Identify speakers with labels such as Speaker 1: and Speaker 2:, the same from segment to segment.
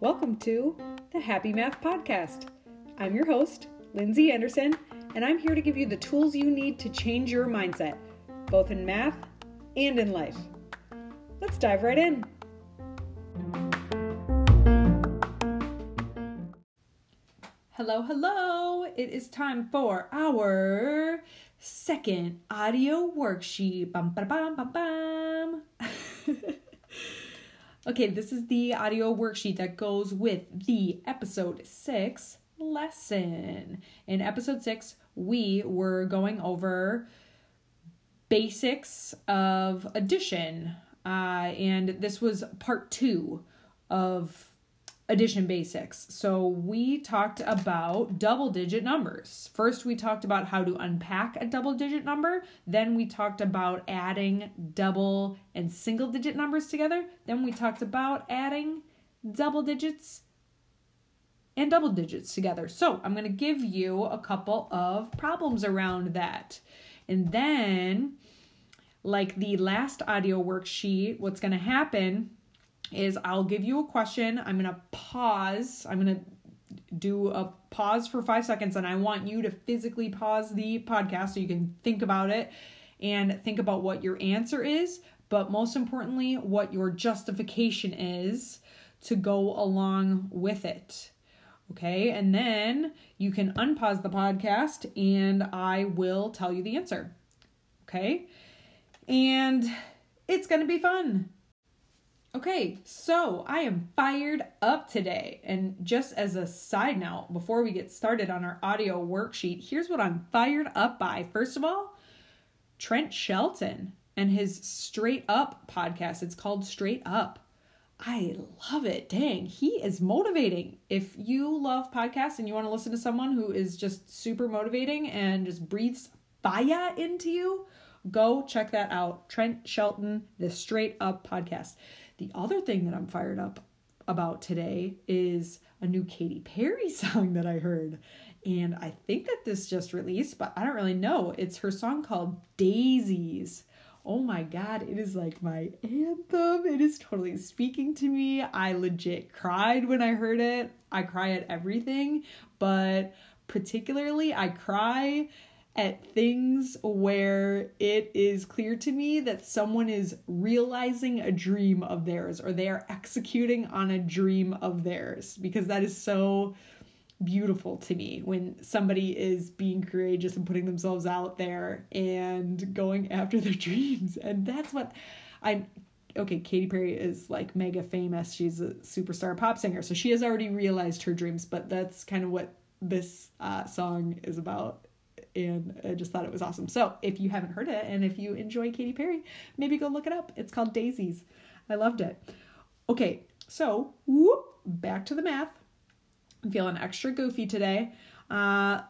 Speaker 1: Welcome to the Happy Math Podcast. I'm your host, Lindsay Anderson, and I'm here to give you the tools you need to change your mindset, both in math and in life. Let's dive right in. Hello, hello! It is time for our second audio worksheet. Bum, ba, bum, bum, bum. okay, this is the audio worksheet that goes with the episode six lesson. In episode six, we were going over basics of addition, uh, and this was part two of addition basics. So we talked about double digit numbers. First, we talked about how to unpack a double digit number. Then, we talked about adding double and single digit numbers together. Then, we talked about adding double digits and double digits together. So, I'm going to give you a couple of problems around that. And then, like the last audio worksheet, what's going to happen is I'll give you a question. I'm going to pause. I'm going to do a pause for five seconds, and I want you to physically pause the podcast so you can think about it and think about what your answer is, but most importantly, what your justification is to go along with it. Okay, and then you can unpause the podcast and I will tell you the answer. Okay, and it's gonna be fun. Okay, so I am fired up today. And just as a side note, before we get started on our audio worksheet, here's what I'm fired up by. First of all, Trent Shelton and his Straight Up podcast. It's called Straight Up. I love it. Dang, he is motivating. If you love podcasts and you want to listen to someone who is just super motivating and just breathes fire into you, go check that out. Trent Shelton, the Straight Up podcast. The other thing that I'm fired up about today is a new Katy Perry song that I heard. And I think that this just released, but I don't really know. It's her song called Daisies oh my god, it is like my anthem. It is totally speaking to me. I legit cried when I heard it. I cry at everything, but particularly I cry at things where it is clear to me that someone is realizing a dream of theirs or they are executing on a dream of theirs because that is so beautiful to me when somebody is being courageous and putting themselves out there and going after their dreams. And that's what I'm okay, Katy Perry is like mega famous. She's a superstar pop singer. So she has already realized her dreams, but that's kind of what this uh, song is about. And I just thought it was awesome. So if you haven't heard it and if you enjoy Katy Perry, maybe go look it up. It's called Daisies. I loved it. Okay, so whoop, back to the math. I'm feeling extra goofy today. Uh,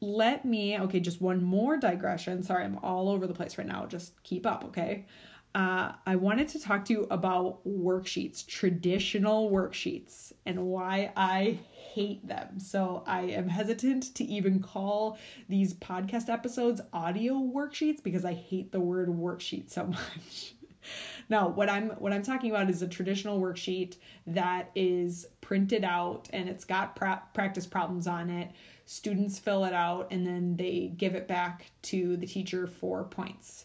Speaker 1: let me, okay, just one more digression. Sorry, I'm all over the place right now. Just keep up, okay? Uh, I wanted to talk to you about worksheets, traditional worksheets, and why I hate them. So I am hesitant to even call these podcast episodes audio worksheets because I hate the word worksheet so much. Now, what I'm what I'm talking about is a traditional worksheet that is printed out and it's got pra- practice problems on it. Students fill it out and then they give it back to the teacher for points.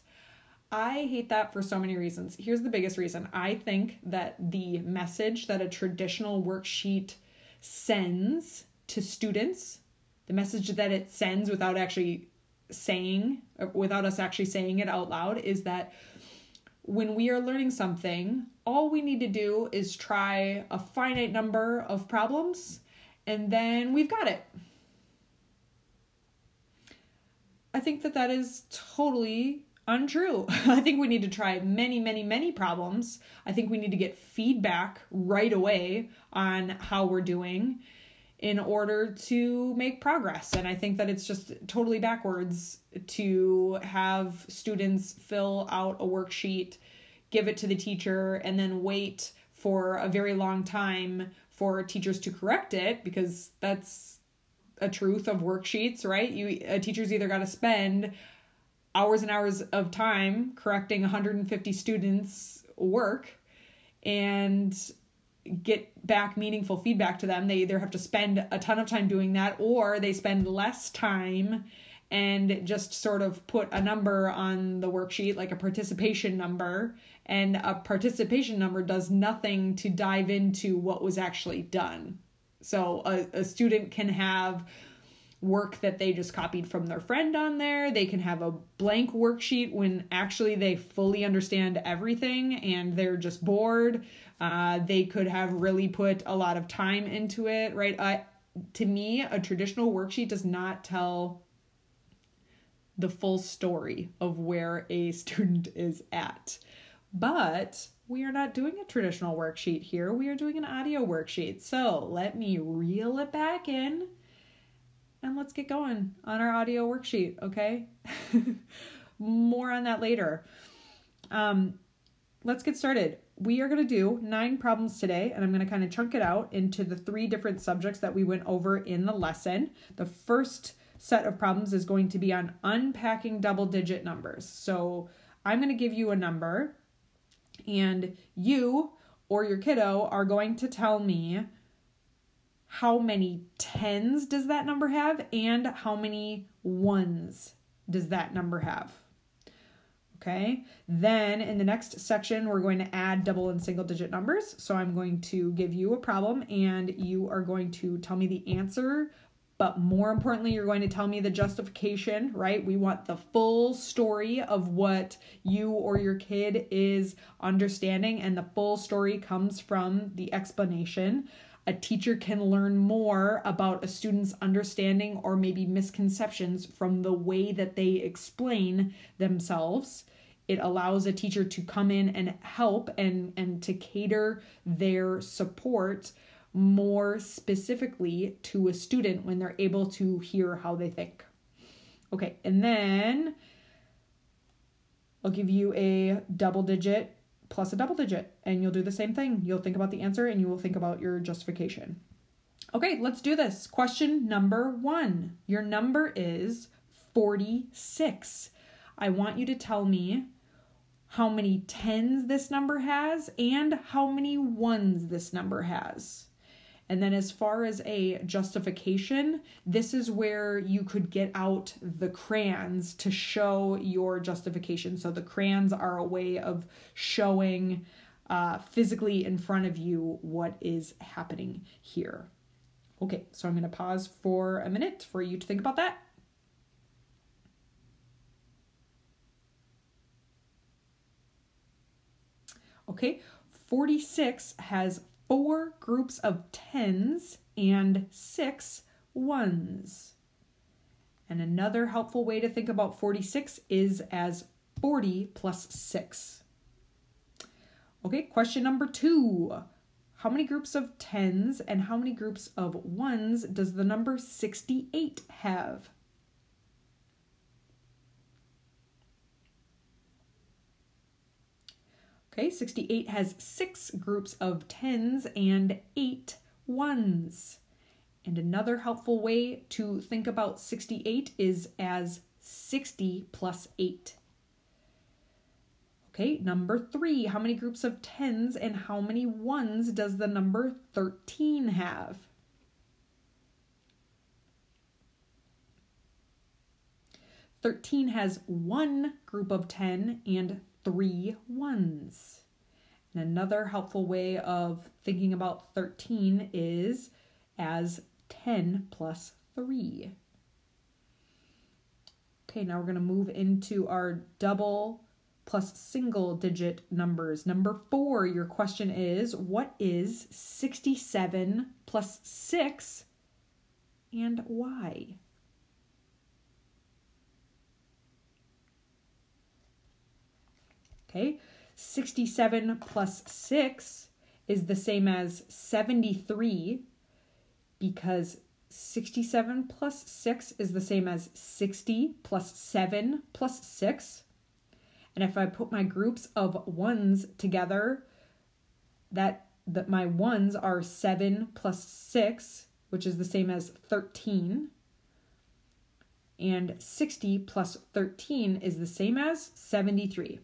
Speaker 1: I hate that for so many reasons. Here's the biggest reason. I think that the message that a traditional worksheet sends to students, the message that it sends without actually saying, without us actually saying it out loud, is that when we are learning something, all we need to do is try a finite number of problems and then we've got it. I think that that is totally untrue. I think we need to try many, many, many problems. I think we need to get feedback right away on how we're doing in order to make progress. And I think that it's just totally backwards to have students fill out a worksheet, give it to the teacher, and then wait for a very long time for teachers to correct it because that's a truth of worksheets, right? You a teacher's either got to spend hours and hours of time correcting 150 students' work and get back meaningful feedback to them. They either have to spend a ton of time doing that or they spend less time and just sort of put a number on the worksheet, like a participation number. And a participation number does nothing to dive into what was actually done. So a, a student can have work that they just copied from their friend on there. They can have a blank worksheet when actually they fully understand everything and they're just bored. Uh, they could have really put a lot of time into it, right? Uh, to me, a traditional worksheet does not tell the full story of where a student is at. But we are not doing a traditional worksheet here. We are doing an audio worksheet. So let me reel it back in and let's get going on our audio worksheet, okay? More on that later. Um, let's get started. We are going to do nine problems today, and I'm going to kind of chunk it out into the three different subjects that we went over in the lesson. The first set of problems is going to be on unpacking double digit numbers. So I'm going to give you a number, and you or your kiddo are going to tell me how many tens does that number have and how many ones does that number have. Okay, then in the next section, we're going to add double and single digit numbers. So I'm going to give you a problem and you are going to tell me the answer but more importantly, you're going to tell me the justification, right? We want the full story of what you or your kid is understanding, and the full story comes from the explanation. A teacher can learn more about a student's understanding or maybe misconceptions from the way that they explain themselves. It allows a teacher to come in and help and, and to cater their support more specifically to a student when they're able to hear how they think. Okay, and then I'll give you a double digit plus a double digit, and you'll do the same thing. You'll think about the answer and you will think about your justification. Okay, let's do this. Question number one. Your number is 46. I want you to tell me how many tens this number has and how many ones this number has. And then, as far as a justification, this is where you could get out the crayons to show your justification. So, the crayons are a way of showing uh, physically in front of you what is happening here. Okay, so I'm going to pause for a minute for you to think about that. Okay, 46 has four groups of tens and six ones. And another helpful way to think about 46 is as 40 plus 6. Okay, question number two. How many groups of tens and how many groups of ones does the number 68 have? Okay, 68 has six groups of tens and eight ones. And another helpful way to think about 68 is as 60 plus 8. Okay, number three. How many groups of tens and how many ones does the number 13 have? Thirteen has one group of ten and three ones. And another helpful way of thinking about 13 is as 10 plus 3. Okay, now we're going to move into our double plus single digit numbers. Number four, your question is what is 67 plus 6 and why? Okay, 67 plus 6 is the same as 73 because 67 plus 6 is the same as 60 plus 7 plus 6. And if I put my groups of ones together, that that my ones are 7 plus 6, which is the same as 13. And 60 plus 13 is the same as 73.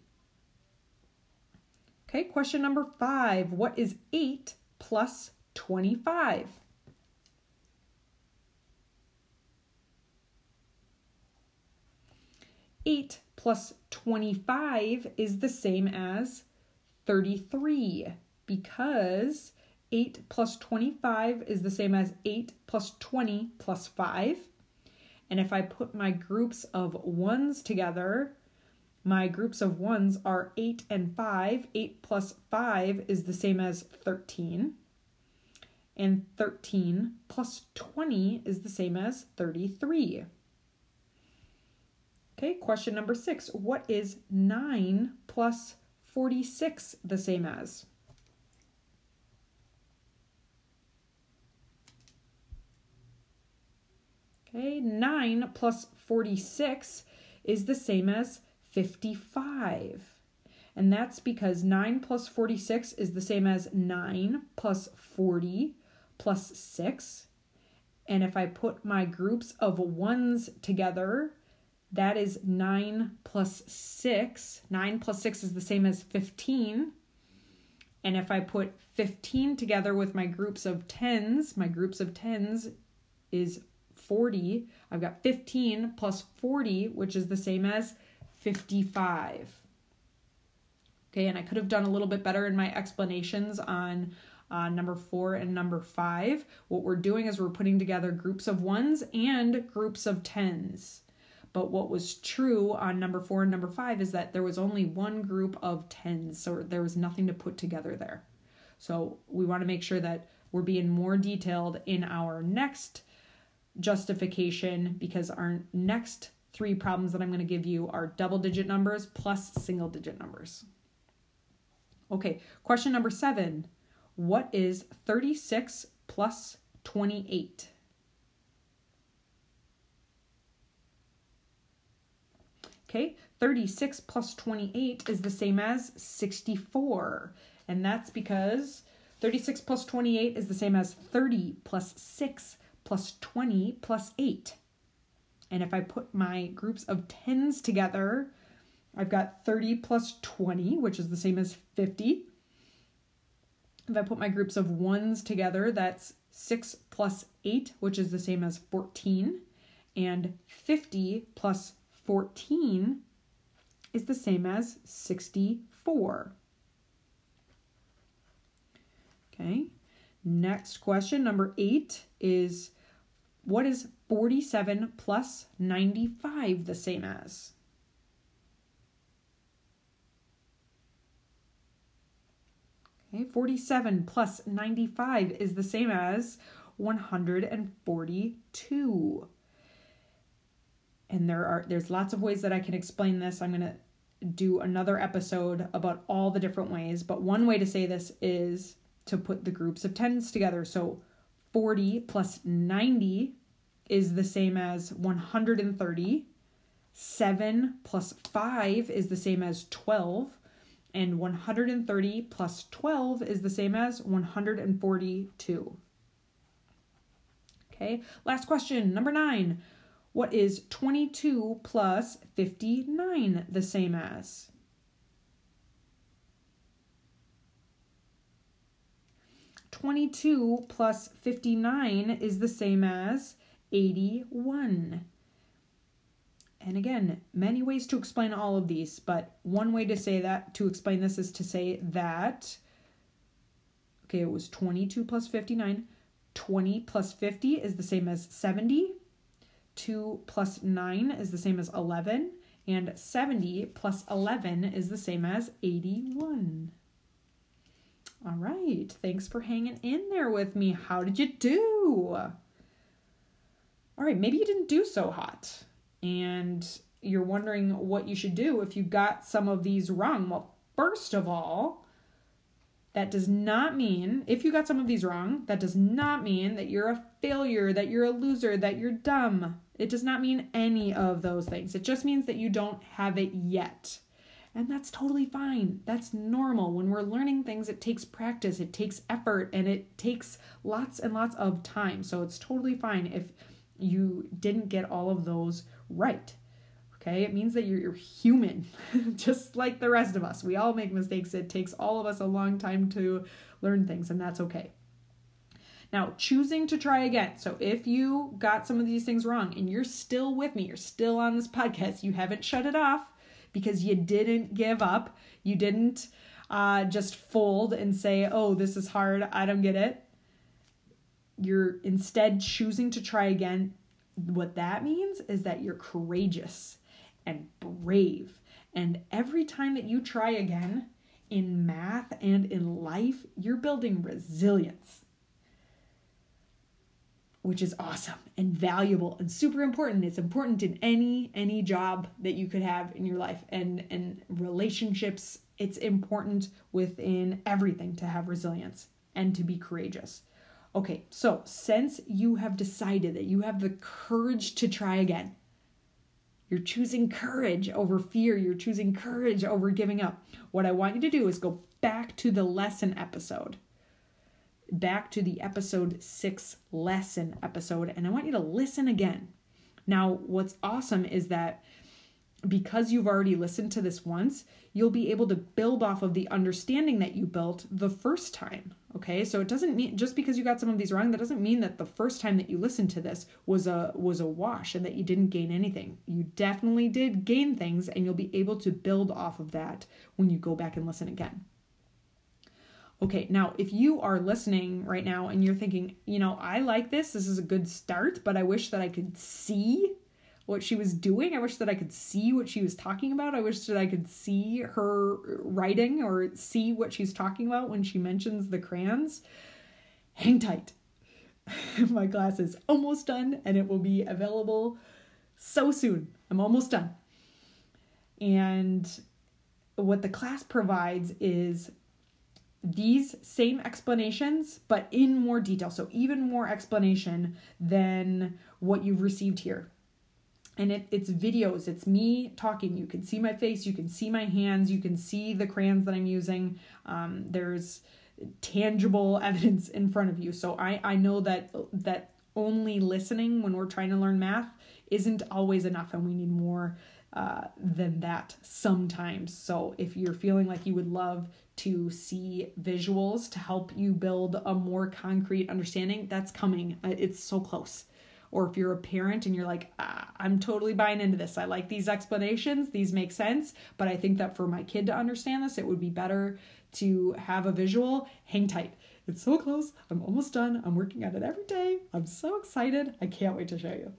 Speaker 1: Okay, question number five. What is 8 plus 25? Eight plus 25 is the same as 33 because 8 plus 25 is the same as 8 plus 20 plus 5. And if I put my groups of ones together, my groups of ones are 8 and 5. 8 plus 5 is the same as 13. And 13 plus 20 is the same as 33. Okay, question number six. What is 9 plus 46 the same as? Okay, 9 plus 46 is the same as 55. And that's because 9 plus 46 is the same as 9 plus 40 plus 6. And if I put my groups of ones together, that is 9 plus 6. 9 plus 6 is the same as 15. And if I put 15 together with my groups of tens, my groups of tens is 40. I've got 15 plus 40, which is the same as 55. Okay, and I could have done a little bit better in my explanations on uh, number four and number five. What we're doing is we're putting together groups of ones and groups of tens. But what was true on number four and number five is that there was only one group of tens, so there was nothing to put together there. So we want to make sure that we're being more detailed in our next justification because our next three problems that I'm going to give you are double digit numbers plus single digit numbers. Okay, question number seven. What is 36 plus 28? Okay, 36 plus 28 is the same as 64. And that's because 36 plus 28 is the same as 30 plus 6 plus 20 plus 8. And if I put my groups of tens together, I've got 30 plus 20, which is the same as 50. If I put my groups of ones together, that's 6 plus 8, which is the same as 14. And 50 plus 14 is the same as 64. Okay, next question, number 8 is what is 47 plus 95 the same as? Okay, 47 plus 95 is the same as 142. And there are there's lots of ways that I can explain this. I'm going to do another episode about all the different ways, but one way to say this is to put the groups of tens together. So 40 plus 90 is the same as 130. 7 plus 5 is the same as 12. And 130 plus 12 is the same as 142. Okay, last question, number 9. What is 22 plus 59 the same as? 22 plus 59 is the same as 81. And again, many ways to explain all of these, but one way to say that, to explain this, is to say that, okay, it was 22 plus 59. 20 plus 50 is the same as 70. 2 plus 9 is the same as 11. And 70 plus 11 is the same as 81. All right. Thanks for hanging in there with me. How did you do? All right, maybe you didn't do so hot and you're wondering what you should do if you got some of these wrong. Well, first of all, that does not mean, if you got some of these wrong, that does not mean that you're a failure, that you're a loser, that you're dumb. It does not mean any of those things. It just means that you don't have it yet. And that's totally fine. That's normal. When we're learning things, it takes practice, it takes effort, and it takes lots and lots of time. So it's totally fine if you didn't get all of those right. Okay, it means that you're, you're human, just like the rest of us. We all make mistakes. It takes all of us a long time to learn things, and that's okay. Now, choosing to try again. So, if you got some of these things wrong and you're still with me, you're still on this podcast, you haven't shut it off because you didn't give up, you didn't uh, just fold and say, oh, this is hard, I don't get it. You're instead choosing to try again. What that means is that you're courageous and brave. And every time that you try again in math and in life, you're building resilience which is awesome and valuable and super important it's important in any any job that you could have in your life and and relationships it's important within everything to have resilience and to be courageous okay so since you have decided that you have the courage to try again you're choosing courage over fear you're choosing courage over giving up what i want you to do is go back to the lesson episode back to the episode six lesson episode, and I want you to listen again. Now, what's awesome is that because you've already listened to this once, you'll be able to build off of the understanding that you built the first time. Okay, so it doesn't mean just because you got some of these wrong, that doesn't mean that the first time that you listened to this was a was a wash and that you didn't gain anything. You definitely did gain things, and you'll be able to build off of that when you go back and listen again. Okay, now if you are listening right now and you're thinking, you know, I like this, this is a good start, but I wish that I could see what she was doing. I wish that I could see what she was talking about. I wish that I could see her writing or see what she's talking about when she mentions the crayons. Hang tight. My class is almost done and it will be available so soon. I'm almost done. And what the class provides is these same explanations, but in more detail. So, even more explanation than what you've received here. And it, it's videos, it's me talking. You can see my face, you can see my hands, you can see the crayons that I'm using. Um, there's tangible evidence in front of you. So, I, I know that that only listening when we're trying to learn math isn't always enough, and we need more uh, than that sometimes. So, if you're feeling like you would love to see visuals to help you build a more concrete understanding, that's coming. Uh, it's so close. Or if you're a parent and you're like, ah, I'm totally buying into this. I like these explanations, these make sense, but I think that for my kid to understand this, it would be better to have a visual. Hang tight. It's so close. I'm almost done. I'm working on it every day. I'm so excited. I can't wait to show you.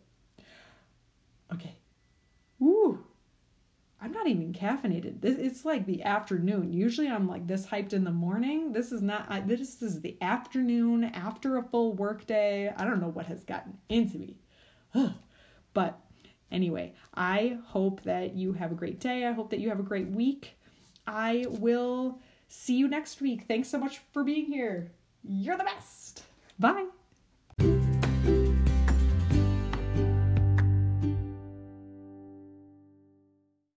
Speaker 1: Okay. I'm not even caffeinated. It's like the afternoon. Usually I'm like this hyped in the morning. This is not. I, this is the afternoon after a full work day. I don't know what has gotten into me, but anyway, I hope that you have a great day. I hope that you have a great week. I will see you next week. Thanks so much for being here. You're the best. Bye.